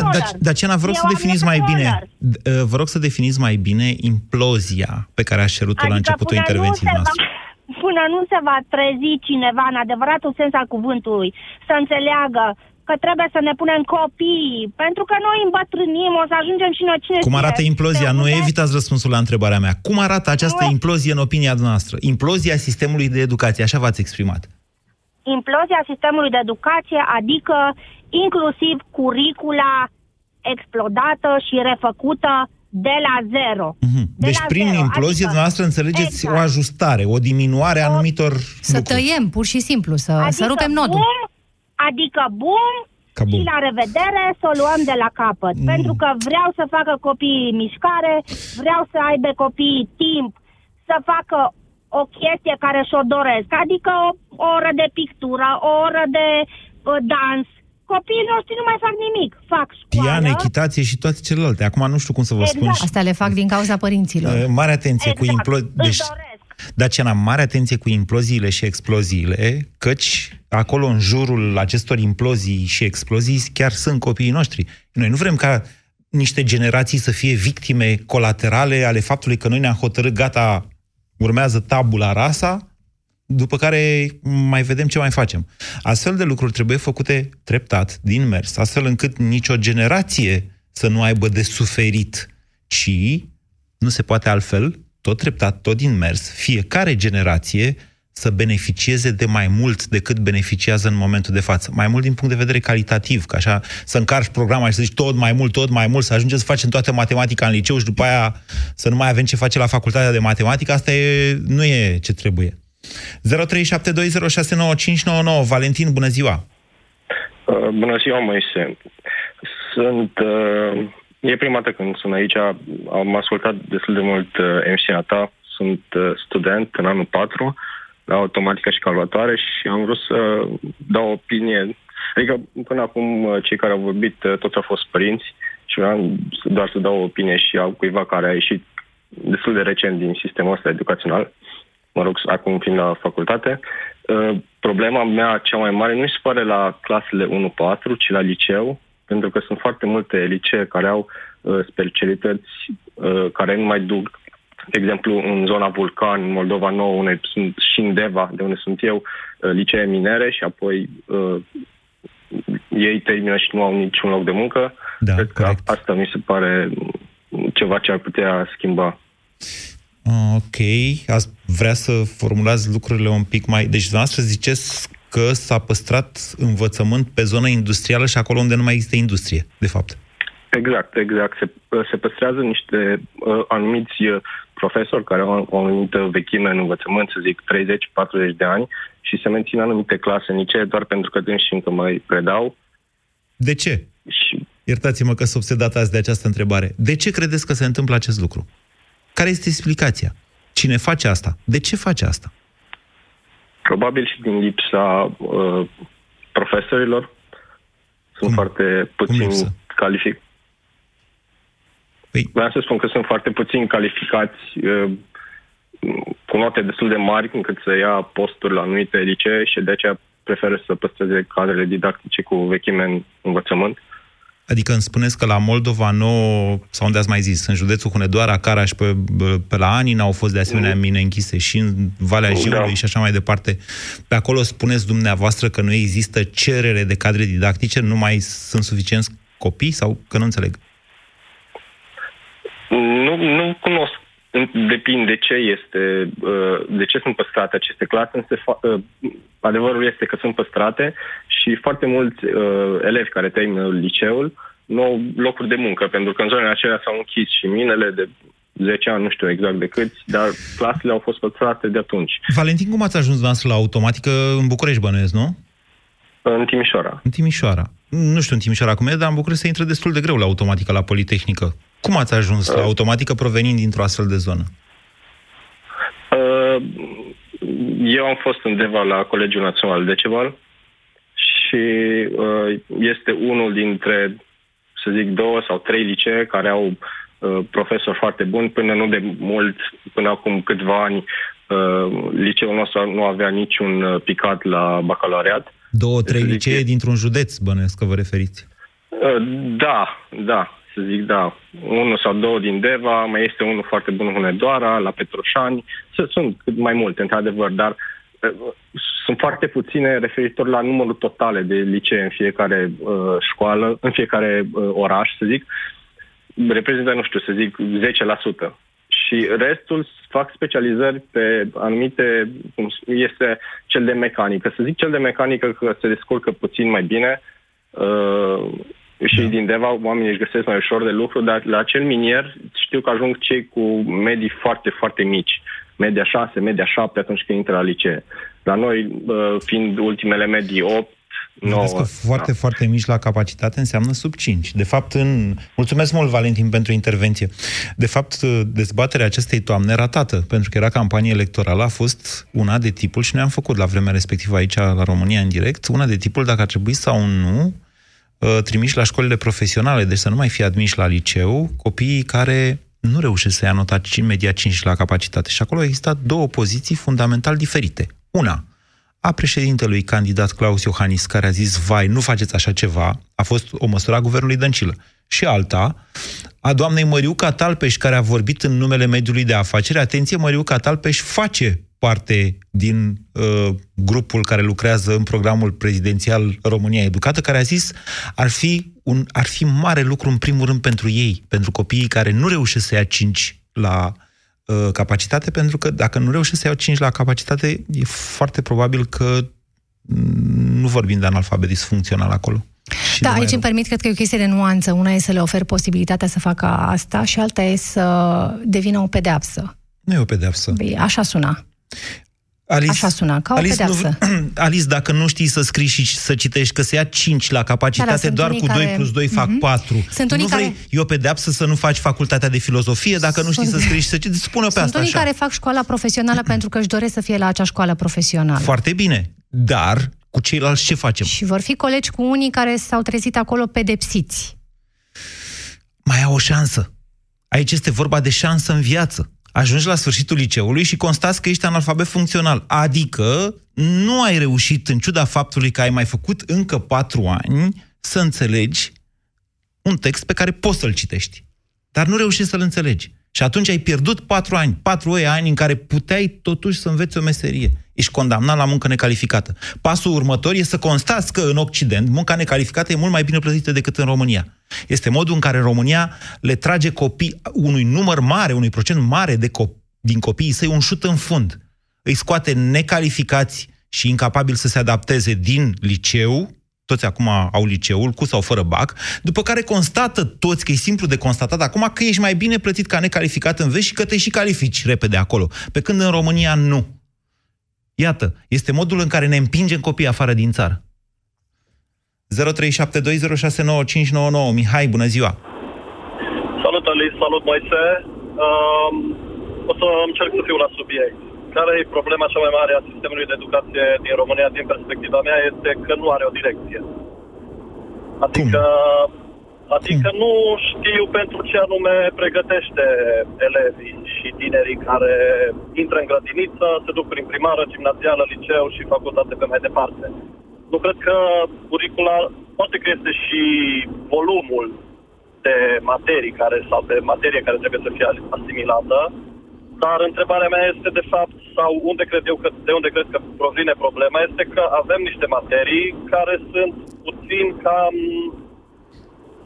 Speaker 3: Daciana, vă rog Eu să definiți mai bine. Uh, vă rog să definiți mai bine implozia pe care a cerut-o adică la începutul intervenției noastre. (laughs)
Speaker 11: până nu se va trezi cineva în adevăratul sens al cuvântului, să înțeleagă că trebuie să ne punem copii, pentru că noi îmbătrânim, o să ajungem și noi cine
Speaker 3: Cum arată implozia? Nu evitați răspunsul la întrebarea mea. Cum arată această nu. implozie în opinia noastră? Implozia sistemului de educație, așa v-ați exprimat.
Speaker 11: Implozia sistemului de educație, adică inclusiv curicula explodată și refăcută de la zero.
Speaker 3: Mm-hmm. De deci la prin zero. implozie adică, noastră înțelegeți exact. o ajustare, o diminuare a anumitor
Speaker 7: Să lucruri. tăiem, pur și simplu, să, adică să rupem nodul.
Speaker 11: Bum, Adică bum, Cabum. și la revedere să o luăm de la capăt. Mm. Pentru că vreau să facă copiii mișcare, vreau să aibă copiii timp să facă o chestie care și-o doresc. Adică o, o oră de pictură, o oră de uh, dans. Copiii noștri nu mai fac nimic. Fac școală.
Speaker 3: Pian, echitație și toate celelalte. Acum nu știu cum să vă
Speaker 7: exact.
Speaker 3: spun.
Speaker 7: Asta le fac din cauza părinților. Uh,
Speaker 3: mare atenție exact. cu implo... Deci, Daciana, mare atenție cu imploziile și exploziile, căci acolo în jurul acestor implozii și explozii chiar sunt copiii noștri. Noi nu vrem ca niște generații să fie victime colaterale ale faptului că noi ne-am hotărât, gata, urmează tabula rasa, după care mai vedem ce mai facem. Astfel de lucruri trebuie făcute treptat, din mers, astfel încât nicio generație să nu aibă de suferit, ci nu se poate altfel, tot treptat, tot din mers, fiecare generație să beneficieze de mai mult decât beneficiază în momentul de față. Mai mult din punct de vedere calitativ, ca așa să încarci programa și să zici tot mai mult, tot mai mult, să ajungem să facem toată matematica în liceu și după aia să nu mai avem ce face la facultatea de matematică, asta e, nu e ce trebuie. 0372069599 Valentin, bună ziua!
Speaker 12: Uh, bună ziua, Moise. Sunt... Uh, e prima dată când sunt aici. Am ascultat destul de mult uh, emisiunea ta. Sunt uh, student în anul 4 la automatică și calculatoare și am vrut să dau opinie. Adică până acum uh, cei care au vorbit uh, toți au fost părinți și vreau doar să dau opinie și a cuiva care a ieșit destul de recent din sistemul ăsta educațional, mă rog, acum fiind la facultate. Uh, problema mea cea mai mare nu se pare la clasele 1-4, ci la liceu, pentru că sunt foarte multe licee care au specialități care nu mai duc de exemplu, în zona Vulcan, în Moldova Nouă, unde sunt și în Deva, de unde sunt eu, uh, licee minere și apoi uh, ei termină și nu au niciun loc de muncă.
Speaker 3: Da,
Speaker 12: Cred corect. că asta mi se pare ceva ce ar putea schimba.
Speaker 3: Ok, ați vrea să formulați lucrurile un pic mai... Deci, dumneavoastră ziceți că s-a păstrat învățământ pe zonă industrială și acolo unde nu mai există industrie, de fapt.
Speaker 12: Exact, exact. Se, se păstrează niște uh, anumiți uh, profesori care au o anumită vechime în învățământ, să zic 30-40 de ani, și se mențin anumite clase în licee doar pentru că și încă mai predau.
Speaker 3: De ce?
Speaker 12: Și...
Speaker 3: Iertați-mă că sunt obsedat azi de această întrebare. De ce credeți că se întâmplă acest lucru? Care este explicația? Cine face asta? De ce face asta?
Speaker 12: Probabil și din lipsa uh, profesorilor. Sunt Cum? foarte puțin calific, Păi... Vreau să spun că sunt foarte puțini calificați cu note destul de mari încât să ia posturi la anumite licee și de aceea preferă să păstreze cadrele didactice cu vechime în învățământ.
Speaker 3: Adică îmi spuneți că la Moldova nouă, sau unde ați mai zis, în județul Hunedoara, Caraș, pe, pe la Anin au fost de asemenea mm. mine închise și în Valea Jiului da. și așa mai departe. Pe acolo spuneți dumneavoastră că nu există cerere de cadre didactice, nu mai sunt suficienți copii sau că nu înțeleg?
Speaker 12: Nu, nu cunosc. Depinde de ce este, uh, de ce sunt păstrate aceste clase, însă uh, adevărul este că sunt păstrate și foarte mulți uh, elevi care termină liceul nu au locuri de muncă, pentru că în zonele acelea s-au închis și minele de 10 ani, nu știu exact de câți, dar clasele au fost păstrate de atunci.
Speaker 3: Valentin, cum ați ajuns noastră la automatică în București, bănuiesc, nu?
Speaker 12: În Timișoara.
Speaker 3: În Timișoara. Nu știu în Timișoara cum e, dar în București se intră destul de greu la automatică, la Politehnică. Cum ați ajuns la uh. automatică provenind dintr-o astfel de zonă?
Speaker 12: Uh, eu am fost undeva la Colegiul Național de Ceval și uh, este unul dintre, să zic, două sau trei licee care au profesori foarte buni. Până nu de mult, până acum câțiva ani, liceul nostru nu avea niciun picat la bacalaureat.
Speaker 3: Două, trei licee dintr-un județ, bănuiesc că vă referiți.
Speaker 12: Da, da să zic, da, unul sau două din Deva, mai este unul foarte bun în Hunedoara, la Petroșani, sunt mai multe, într-adevăr, dar uh, sunt foarte puține referitor la numărul totale de licee în fiecare uh, școală, în fiecare uh, oraș, să zic, reprezintă, nu știu, să zic, 10%. Și restul fac specializări pe anumite, cum este cel de mecanică. Să zic cel de mecanică că se descurcă puțin mai bine, uh, și da. din Deva oamenii își găsesc mai ușor de lucru, dar la acel minier știu că ajung cei cu medii foarte, foarte mici. Media 6, media 7 atunci când intră la licee. La noi, fiind ultimele medii 8, 9,
Speaker 3: că foarte, da. foarte mici la capacitate înseamnă sub 5. De fapt, în... mulțumesc mult, Valentin, pentru intervenție. De fapt, dezbaterea acestei toamne ratată, pentru că era campanie electorală, a fost una de tipul, și noi am făcut la vremea respectivă aici, la România, în direct, una de tipul dacă ar trebui sau nu Uh, trimiși la școlile profesionale, deci să nu mai fie admiși la liceu copiii care nu reușesc să ia nota imediat 5 la capacitate. Și acolo există două poziții fundamental diferite. Una, a președintelui candidat Claus Iohannis, care a zis, vai, nu faceți așa ceva, a fost o măsură a guvernului Dăncilă. Și alta, a doamnei Măriuca Talpeș, care a vorbit în numele mediului de afaceri. Atenție, Măriuca Talpeș face parte din uh, grupul care lucrează în programul prezidențial România Educată, care a zis ar fi, un, ar fi mare lucru în primul rând pentru ei, pentru copiii care nu reușesc să ia 5 la uh, capacitate, pentru că dacă nu reușesc să iau 5 la capacitate, e foarte probabil că mm, nu vorbim de analfabetism funcțional acolo. Și
Speaker 7: Da,
Speaker 3: de mai
Speaker 7: aici îmi permit, cred că e o chestie de nuanță. Una e să le ofer posibilitatea să facă asta și alta e să devină o pedeapsă.
Speaker 3: Nu e o pedeapsă.
Speaker 7: Băi, Așa suna.
Speaker 3: Alice,
Speaker 7: Așa suna, ca o
Speaker 3: Alice,
Speaker 7: pedeapsă.
Speaker 3: Nu, (clears throat) Alice, dacă nu știi să scrii și să citești, că se ia 5 la
Speaker 7: Da,
Speaker 3: capacitate,
Speaker 7: da, sunt
Speaker 3: doar
Speaker 7: unii
Speaker 3: cu 2
Speaker 7: care-
Speaker 3: plus 2 fac
Speaker 7: Mhm.
Speaker 3: 4.
Speaker 7: Sunt
Speaker 3: nu
Speaker 7: unii
Speaker 3: vrei,
Speaker 7: care-
Speaker 3: e o pedeapsă să nu faci facultatea de filozofie dacă nu știi
Speaker 7: Sunt-
Speaker 3: să scrii și să citești? Spune-o pe
Speaker 7: Sunt
Speaker 3: asta
Speaker 7: unii
Speaker 3: așa.
Speaker 7: care fac școala profesională (clears throat) pentru că își doresc să fie la acea școală profesională.
Speaker 3: Foarte bine, dar cu ceilalți ce facem?
Speaker 7: Și vor fi colegi cu unii care s-au trezit acolo pedepsiți.
Speaker 3: mai au o șansă. Aici este vorba de șansă în viață. Ajungi la sfârșitul liceului și constați că ești analfabet funcțional. Adică nu ai reușit, în ciuda faptului că ai mai făcut încă patru ani, să înțelegi un text pe care poți să-l citești. Dar nu reușești să-l înțelegi. Și atunci ai pierdut patru ani, patru ani în care puteai totuși să înveți o meserie. Ești condamnat la muncă necalificată. Pasul următor e să constați că în Occident munca necalificată e mult mai bine plătită decât în România. Este modul în care România le trage copii, unui număr mare, unui procent mare de copii, din copiii săi un șut în fund. Îi scoate necalificați și incapabili să se adapteze din liceu, toți acum au liceul, cu sau fără bac, după care constată toți, că e simplu de constatat acum, că ești mai bine plătit ca necalificat în vest și că te și califici repede acolo. Pe când în România nu. Iată, este modul în care ne împingem copiii afară din țară. 0372069599 Mihai, bună ziua!
Speaker 13: Salut, Alice, salut, Moise. Um, o să încerc să fiu la subiect. Care e problema cea mai mare a sistemului de educație din România, din perspectiva mea, este că nu are o direcție. Adică, adică nu știu pentru ce anume pregătește elevii și tinerii care intră în grădiniță, se duc prin primară, gimnazială, liceu și facultate pe mai departe. Nu cred că curicula, poate că este și volumul de materii care, sau de materie care trebuie să fie asimilată, dar întrebarea mea este de fapt, sau unde cred eu că, de unde cred că provine problema, este că avem niște materii care sunt puțin cam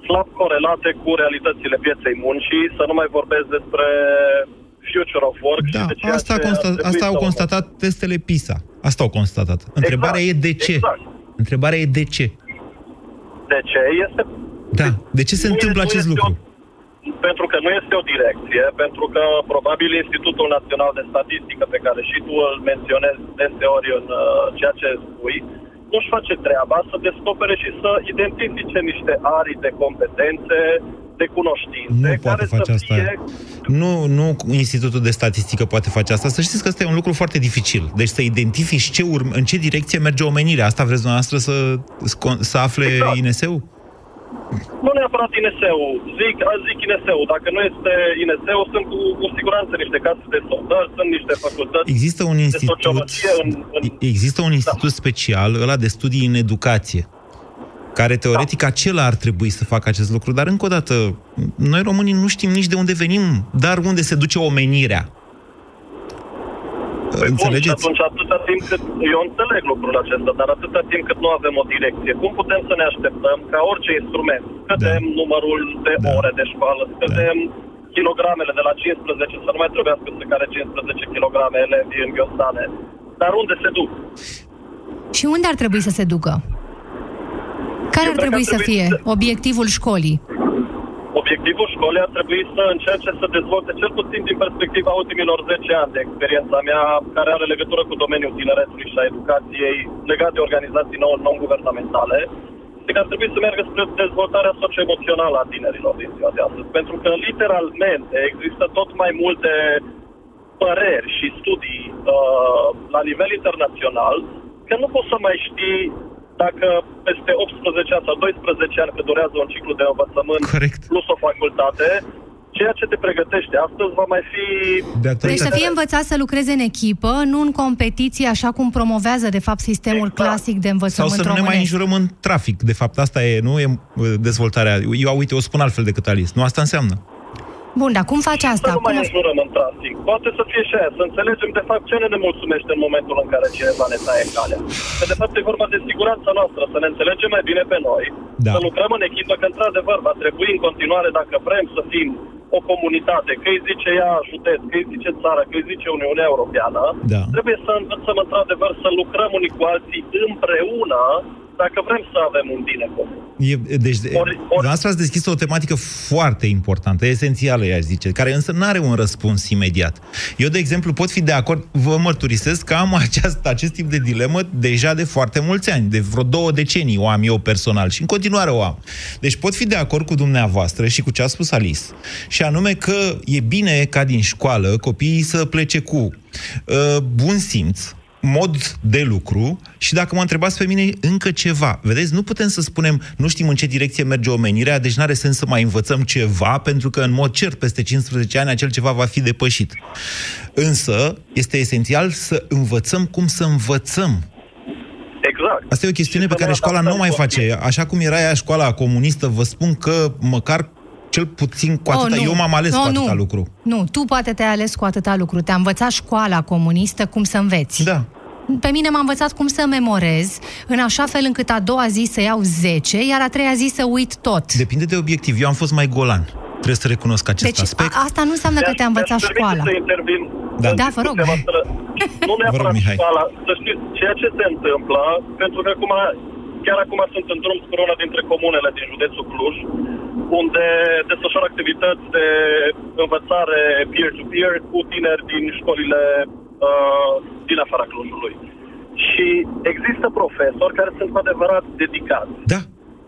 Speaker 13: slab corelate cu realitățile pieței muncii, să nu mai vorbesc despre future of work
Speaker 3: Da,
Speaker 13: și de ceea
Speaker 3: asta, a
Speaker 13: ce ar
Speaker 3: constat,
Speaker 13: trebui
Speaker 3: asta
Speaker 13: să
Speaker 3: au
Speaker 13: urmăm.
Speaker 3: constatat testele PISA. Asta au constatat. Întrebarea e de ce?
Speaker 13: exact.
Speaker 3: Întrebarea e de ce?
Speaker 13: De ce? Este
Speaker 3: Da, de ce se
Speaker 13: Nu
Speaker 3: întâmplă
Speaker 13: este- nu
Speaker 3: acest
Speaker 13: este
Speaker 3: lucru?
Speaker 13: Pentru că nu este o direcție, pentru că probabil Institutul Național de Statistică, pe care și tu îl menționezi deseori în uh, ceea ce spui, nu-și face treaba să descopere și să identifice niște arii de competențe, de cunoștințe,
Speaker 3: Nu poate
Speaker 13: care
Speaker 3: face
Speaker 13: să
Speaker 3: asta.
Speaker 13: fie...
Speaker 3: Nu, nu Institutul de Statistică poate face asta. Să știți că ăsta e un lucru foarte dificil. Deci să identifici ce urm- în ce direcție merge omenirea. Asta vreți dumneavoastră să, să afle
Speaker 13: Exact.
Speaker 3: INS-ul?
Speaker 13: Nu neapărat INSEU, zic, zic INSEU. Dacă nu este INSEU, sunt cu, cu siguranță niște case de soldări, sunt niște facultăți
Speaker 3: Există un
Speaker 13: de
Speaker 3: institut,
Speaker 13: sociologie în, în
Speaker 3: există un institut special, ăla de studii în educație, care teoretic acela ar trebui să facă acest lucru, dar încă o dată, noi românii nu știm nici de unde venim, dar unde se duce omenirea.
Speaker 13: Păi bun, și
Speaker 3: Înțelegeți?
Speaker 13: atunci atâta timp cât, eu înțeleg lucrul acesta, dar atâta timp cât nu avem o direcție, cum putem să ne așteptăm ca orice instrument, scădem da. numărul de da. ore de școală, scădem da. kilogramele de la 15, să nu mai trebuiască să care 15 kg elevi în ghiostane. Dar unde se duc?
Speaker 7: Și unde ar trebui să se ducă? Care
Speaker 13: Eu
Speaker 7: ar
Speaker 13: cred că
Speaker 7: trebui
Speaker 13: ar
Speaker 7: să
Speaker 13: trebui
Speaker 7: fie
Speaker 13: să-
Speaker 7: obiectivul școlii?
Speaker 13: Obiectivul școlii ar trebui să încerce să dezvolte, cel puțin din perspectiva ultimilor 10 ani de experiența mea, care are legătură cu domeniul tineretului și a educației legat de organizații nou- non-guvernamentale, este că ar trebui să meargă spre dezvoltarea socioemoțională a tinerilor din ziua de astăzi. Pentru că, literalmente, există tot mai multe păreri și studii uh, la nivel internațional că nu poți să mai știi dacă peste 18 ani sau 12 ani cât durează un ciclu de învățământ
Speaker 3: Corect.
Speaker 13: plus o facultate, ceea ce te pregătește astăzi va mai fi...
Speaker 3: De
Speaker 7: Deci să fie învățat să lucreze în echipă, nu în competiție, așa cum promovează, de fapt, sistemul
Speaker 13: Exact.
Speaker 7: clasic de
Speaker 3: Sau
Speaker 7: învățământ
Speaker 3: să nu ne mai
Speaker 7: românesc.
Speaker 3: înjurăm în trafic. De fapt, asta e, nu e uh, dezvoltarea. Eu, uite, o spun altfel decât Alice. Nu asta înseamnă.
Speaker 7: Bun, dar cum faci asta?
Speaker 13: Să nu mai
Speaker 7: Cum...
Speaker 13: înjurăm în trafic. Poate să fie și aia, să înțelegem de fapt ce ne nemulțumește în momentul în care cineva ne taie calea. Că de fapt e vorba de siguranța noastră, să ne înțelegem mai bine pe noi,
Speaker 3: Da.
Speaker 13: să lucrăm în echipă, că într-adevăr va trebui în continuare, dacă vrem să fim o comunitate, că îi zice ea județ, că îi zice țara, că îi zice Uniunea Europeană,
Speaker 3: Da.
Speaker 13: trebuie să învățăm într-adevăr să lucrăm unii cu alții împreună dacă vrem să avem un bine comun.
Speaker 3: E, deci, ori, ori... ați deschis o tematică foarte importantă, esențială, i-aș zice, care însă nu are un răspuns imediat. Eu, de exemplu, pot fi de acord, vă mărturisesc că am (laughs) aceast, acest tip de dilemă deja de foarte mulți ani, de vreo două decenii o am eu personal și în continuare o am. Deci pot fi de acord cu dumneavoastră și cu ce a spus Alice, și anume că e bine ca din școală copiii să plece cu uh, bun simț, mod de lucru și dacă mă întrebați pe mine încă ceva. Vedeți, nu putem să spunem, nu știm în ce direcție merge omenirea, deci nu are sens să mai învățăm ceva, pentru că în mod cert peste 15 ani acel ceva va fi depășit. Însă, este esențial să învățăm cum să învățăm.
Speaker 13: Exact.
Speaker 3: Asta e o chestiune pe care școala nu o mai face. Așa cum era ea școala comunistă, vă spun că măcar cel puțin cu atâta.
Speaker 7: Oh, nu.
Speaker 3: Eu m-am ales
Speaker 7: oh,
Speaker 3: cu atâta
Speaker 7: nu.
Speaker 3: lucru.
Speaker 7: Nu, tu poate te-ai ales cu atâta lucru. Te-a învățat școala comunistă cum să înveți.
Speaker 3: Da.
Speaker 7: Pe mine m-a învățat cum să memorez, în așa fel încât a doua zi să iau 10, iar a treia zi să uit tot.
Speaker 3: Depinde de obiectiv. Eu am fost mai golan. Trebuie să recunosc acest
Speaker 7: Deci
Speaker 3: aspect.
Speaker 7: a, asta nu înseamnă că te-a învățat
Speaker 13: Mi-aș permite
Speaker 7: școala.
Speaker 13: Să intervin
Speaker 3: Da.
Speaker 7: Da, vă rog. (laughs)
Speaker 13: Nu
Speaker 3: Vă rog,
Speaker 13: neapărat
Speaker 3: Mihai.
Speaker 13: școala. Să știți, ceea ce se întâmplă, pentru că acum, chiar acum sunt în drum spre una dintre comunele din județul Cluj, unde desfășoară activități de învățare peer-to-peer cu tineri din școlile uh, din afara Clujului. Și există profesori care sunt cu adevărat dedicați.
Speaker 3: Da.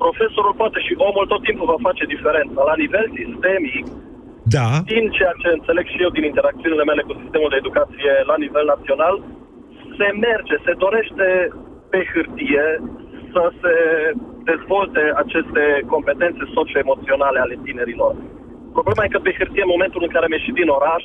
Speaker 13: Profesorul poate și omul tot timpul va face diferența. La nivel sistemic,
Speaker 3: Da.
Speaker 13: din ceea ce înțeleg și eu din interacțiunile mele cu sistemul de educație la nivel național, se merge, se dorește pe hârtie să se dezvolte aceste competențe socio-emoționale ale tinerilor. Problema e că pe hârtie, în momentul în care am ieșit din oraș,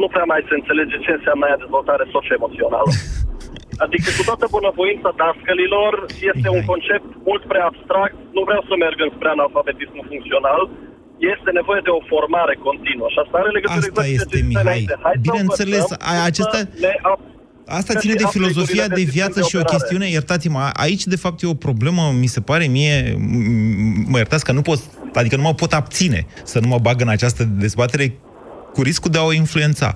Speaker 13: nu prea mai se înțelege ce înseamnă aia dezvoltare socio-emoțională. (laughs) Adică cu toată bunăvoința dascălilor este un concept mult prea abstract, nu vreau să merg înspre analfabetismul funcțional, este nevoie de o formare continuă și asta are legătură
Speaker 3: Asta
Speaker 13: exact cu
Speaker 3: este,
Speaker 13: ce ziceai
Speaker 3: Mihai.
Speaker 13: înainte. Hai să
Speaker 3: Bineînțeles,
Speaker 13: învățăm
Speaker 3: a-
Speaker 13: cum
Speaker 3: acesta,
Speaker 13: să ne ap-
Speaker 3: asta
Speaker 13: să
Speaker 3: ține
Speaker 13: ne
Speaker 3: de
Speaker 13: aplicăm
Speaker 3: filozofia
Speaker 13: regulile
Speaker 3: de
Speaker 13: sistem
Speaker 3: viață
Speaker 13: de
Speaker 3: și o
Speaker 13: operare.
Speaker 3: chestiune, iertați-mă, aici de fapt e o problemă, mi se pare mie, m- mă iertați că nu pot, adică nu mă pot abține să nu mă bag în această dezbatere cu riscul de a o influența.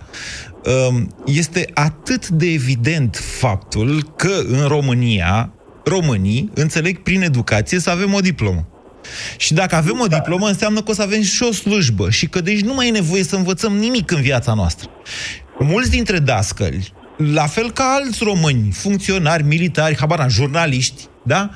Speaker 3: Um, Este atât de evident faptul că în România românii înțeleg prin educație să avem o diplomă. Și dacă avem o diplomă, înseamnă că o să avem și o slujbă și că deci nu mai e nevoie să învățăm nimic în viața noastră. Mulți dintre dascăli, la fel ca alți români, funcționari, militari, habar n-am, jurnaliști, da?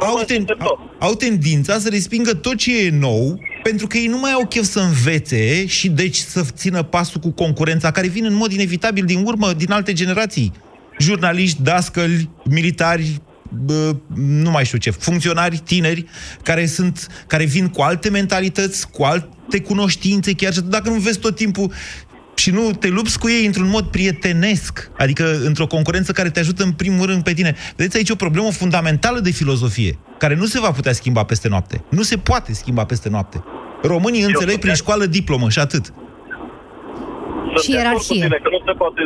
Speaker 3: Au, ten, au, au tendința să respingă tot ce e nou, pentru că ei nu mai au chef să învețe și deci să țină pasul cu concurența care vine în mod inevitabil din urmă, din alte generații. Jurnaliști, dascăli, militari, bă, nu mai știu ce, funcționari tineri care sunt, care vin cu alte mentalități, cu alte cunoștințe, chiar și dacă nu vezi tot timpul și nu te lupți cu ei într-un mod prietenesc, adică într-o concurență care te ajută în primul rând pe tine. Vedeți aici o problemă fundamentală de filozofie, care nu se va putea schimba peste noapte. Nu se poate schimba peste noapte. Românii înțeleg prin școală diplomă și atât.
Speaker 13: Sunt
Speaker 7: Și
Speaker 13: de acord
Speaker 7: ierarhie.
Speaker 13: cu tine Că nu se poate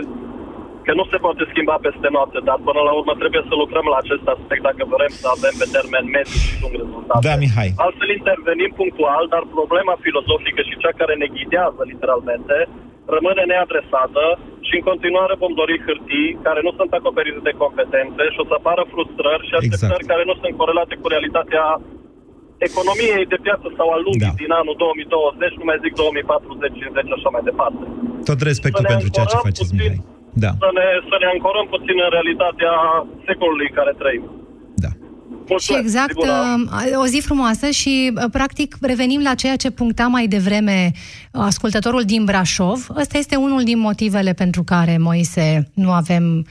Speaker 13: că nu se poate schimba peste noapte, dar până la urmă trebuie să lucrăm la acest aspect dacă vrem să avem pe termen mediu și lung rezultate.
Speaker 3: Da, Mihai.
Speaker 13: Altfel intervenim punctual, dar problema filozofică și cea care ne ghidează literalmente rămâne neadresată și în continuare vom dori hârtii care nu sunt acoperite de competențe și o să apară frustrări și așteptări
Speaker 3: Exact.
Speaker 13: care nu sunt corelate cu realitatea economiei de piață sau a lumii
Speaker 3: Da.
Speaker 13: din anul 2020, nu mai zic 2040, 50 și așa mai departe.
Speaker 3: Tot respectul
Speaker 13: Să ne
Speaker 3: pentru ceea ce
Speaker 13: ancorăm
Speaker 3: faceți,
Speaker 13: puțin.
Speaker 3: Mihai. Da.
Speaker 13: Să ne, să ne ancorăm puțin în realitatea secolului în care trăim.
Speaker 3: Da.
Speaker 7: Și exact, uh, o zi frumoasă și, uh, practic, revenim la ceea ce puncta mai devreme uh, ascultătorul din Brașov. Ăsta este unul din motivele pentru care, Moise, nu avem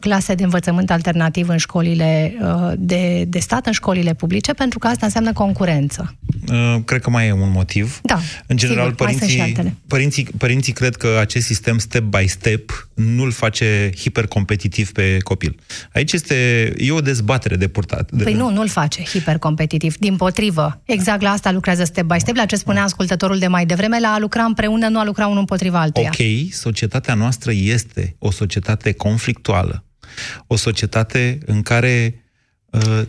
Speaker 7: clase de învățământ alternativ în școlile uh, de, de stat, în școlile publice, pentru că asta înseamnă concurență.
Speaker 3: Uh, cred că mai e un motiv.
Speaker 7: Da,
Speaker 3: În general,
Speaker 7: sigur, mai sunt și
Speaker 3: părinții,
Speaker 7: altele.
Speaker 3: părinții, părinții cred că acest sistem step by step nu-l face hipercompetitiv pe copil. Aici este e o dezbatere de purtat. De,
Speaker 7: Păi nu, nu-l face hipercompetitiv. Din potrivă, exact la asta lucrează step by step, la ce spunea ascultătorul de mai devreme, la a lucra împreună, nu a lucra unul împotriva altuia.
Speaker 3: Ok, societatea noastră este o societate conflictuală. O societate în care... Uh,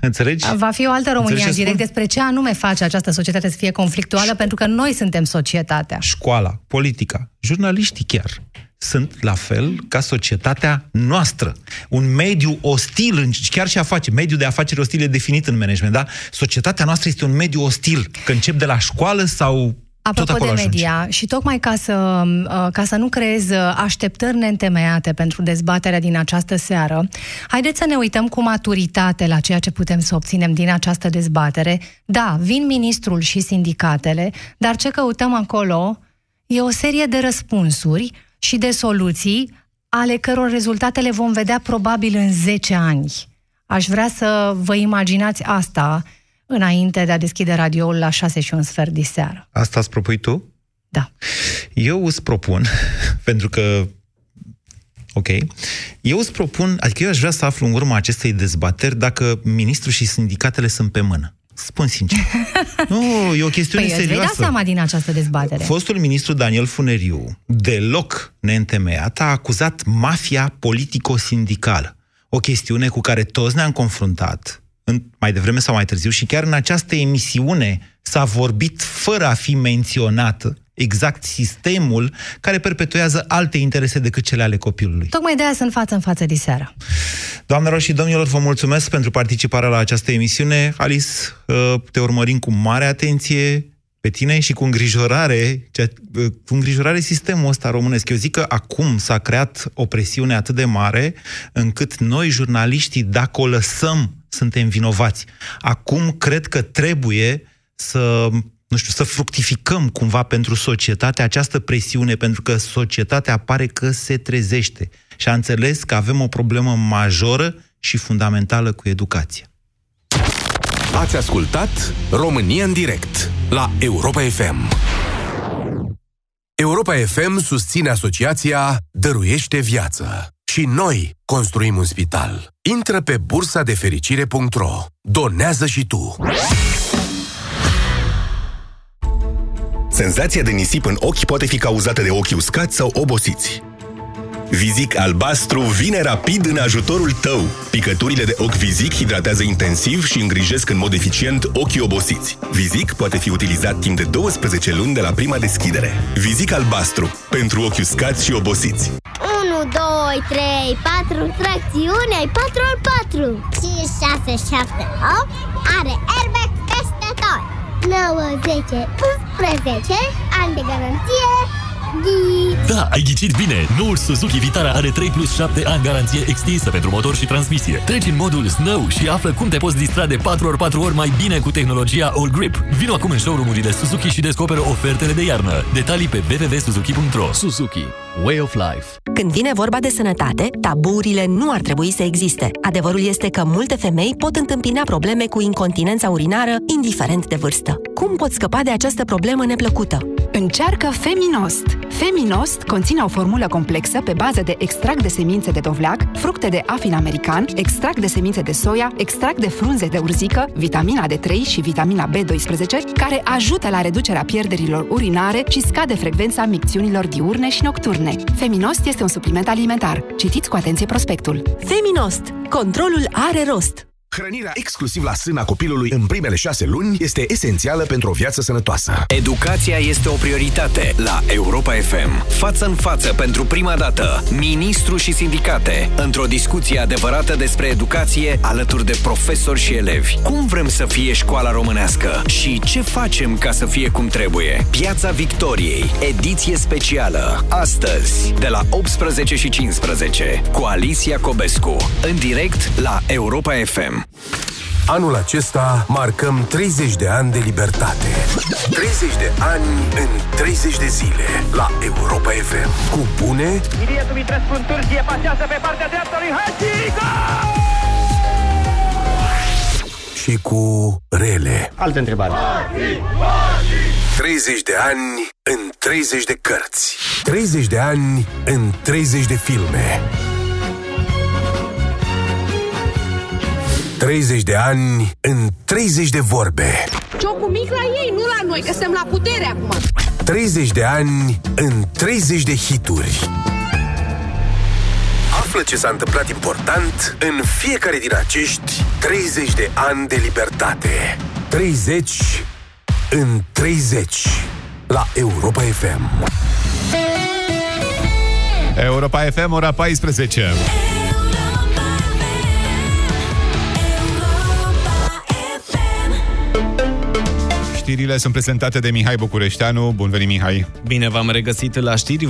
Speaker 3: înțelegi?
Speaker 7: Va fi o altă România
Speaker 3: Înțelegi
Speaker 7: în
Speaker 3: ce
Speaker 7: direct
Speaker 3: spun?
Speaker 7: despre ce anume face această societate să fie conflictuală, pentru că noi suntem societatea.
Speaker 3: Școala, politica, jurnaliștii chiar sunt la fel ca societatea noastră. Un mediu ostil, în- chiar și afaceri, mediul de afaceri ostil e definit în management, da? Societatea noastră este un mediu ostil, că încep de la școală sau tot
Speaker 7: Apropo
Speaker 3: acolo
Speaker 7: de
Speaker 3: ajungi.
Speaker 7: media, și tocmai ca să, uh, ca să nu creez uh, așteptări neîntemeiate pentru dezbaterea din această seară, haideți să ne uităm cu maturitate la ceea ce putem să obținem din această dezbatere. Da, vin ministrul și sindicatele, dar ce căutăm acolo e o serie de răspunsuri și de soluții ale căror rezultate le vom vedea probabil în 10 ani. Aș vrea să vă imaginați asta înainte de a deschide radioul la 6 și un sfert de seară.
Speaker 3: Asta îți propui tu?
Speaker 7: Da.
Speaker 3: Eu îți propun, (laughs) pentru că Ok. Eu îți propun, adică eu aș vrea să aflu în urma acestei dezbateri dacă ministrul și sindicatele sunt pe mână. Spun sincer. (laughs) nu, e o chestiune
Speaker 7: Păi îți vei da
Speaker 3: serioasă.
Speaker 7: seama din această dezbatere.
Speaker 3: Fostul ministru Daniel Funeriu, deloc neîntemeiat, a acuzat mafia politico-sindicală. O chestiune cu care toți ne-am confruntat, în, mai devreme sau mai târziu, și chiar în această emisiune s-a vorbit fără a fi menționat exact sistemul care perpetuează alte interese decât cele ale copilului.
Speaker 7: Tocmai de aia sunt față în față de seară.
Speaker 3: Doamnelor și domnilor, vă mulțumesc pentru participarea la această emisiune. Alice, uh, te urmărim cu mare atenție pe tine și cu îngrijorare, cea- uh, cu îngrijorare sistemul ăsta românesc. Eu zic că acum s-a creat o presiune atât de mare încât noi, jurnaliștii, dacă o lăsăm, suntem vinovați. Acum cred că trebuie să nu știu, să fructificăm cumva pentru societate această presiune, pentru că societatea pare că se trezește și a înțeles că avem o problemă majoră și fundamentală cu educația.
Speaker 6: Ați ascultat România în direct la Europa FM. Europa FM susține asociația Dăruiește Viață. Și noi construim un spital. Intră pe bursa de fericire.ro. Donează și tu.
Speaker 14: Senzația de nisip în ochi poate fi cauzată de ochi uscați sau obosiți. Vizic albastru vine rapid în ajutorul tău. Picăturile de ochi Vizic hidratează intensiv și îngrijesc în mod eficient ochii obosiți. Vizic poate fi utilizat timp de 12 luni de la prima deschidere. Vizic albastru, pentru ochi uscați și obosiți.
Speaker 15: 1, 2, 3, 4, tracțiune, ai 4 al 4 5, 6, 7, 8 Are airbag peste tot 9, 10, 11 Ani de garanție. Ghid
Speaker 16: Da, ai ghicit bine! Noul Suzuki Vitara are 3 plus 7 ani garanție extinsă pentru motor și transmisie. Treci în modul Snow și află cum te poți distra de 4x4 ori mai bine cu tehnologia All Grip. Vino acum în showroom-urile Suzuki și descoperă ofertele de iarnă. Detalii pe www.suzuki.ro
Speaker 17: Suzuki. Way of life.
Speaker 18: Când vine vorba de sănătate, taburile nu ar trebui să existe. Adevărul este că multe femei pot întâmpina probleme cu incontinența urinară, indiferent de vârstă. Cum pot scăpa de această problemă neplăcută?
Speaker 19: Încearcă Feminost. Feminost conține o formulă complexă pe bază de extract de semințe de dovleac, fructe de afin american, extract de semințe de soia, extract de frunze de urzică, vitamina D3 și vitamina B12, care ajută la reducerea pierderilor urinare și scade frecvența micțiunilor diurne și nocturne. Feminost este un supliment alimentar. Citiți cu atenție prospectul.
Speaker 18: Feminost. Controlul are rost.
Speaker 20: Hrănirea exclusiv la sâna copilului în primele șase luni este esențială pentru o viață sănătoasă.
Speaker 21: Educația este o prioritate la Europa FM. Față în față pentru prima dată, ministru și sindicate, într-o discuție adevărată despre educație alături de profesori și elevi. Cum vrem să fie școala românească și ce facem ca să fie cum trebuie? Piața Victoriei, ediție specială, astăzi, de la 18 și 15, cu Alicia Cobescu, în direct la Europa FM.
Speaker 6: Anul acesta marcăm 30 de ani de libertate. 30 de ani în 30 de zile la Europa FM. Cu bune
Speaker 22: Ilie Dumitrescu întârzie, pasează pe partea dreaptă lui Hagi.
Speaker 6: și cu rele.
Speaker 23: Altă întrebare.
Speaker 6: 30 de ani în 30 de cărți. 30 de ani în 30 de filme. 30 de ani în 30 de vorbe.
Speaker 24: Ciocul mic la ei, nu la noi, că suntem la putere acum.
Speaker 6: 30 de ani în 30 de hituri. Află ce s-a întâmplat important în fiecare din acești 30 de ani de libertate. 30 în 30 la Europa FM.
Speaker 25: Europa FM, ora 14. Știrile sunt prezentate de Mihai Bucureșteanu. Bun venit, Mihai!
Speaker 26: Bine v-am regăsit la știri.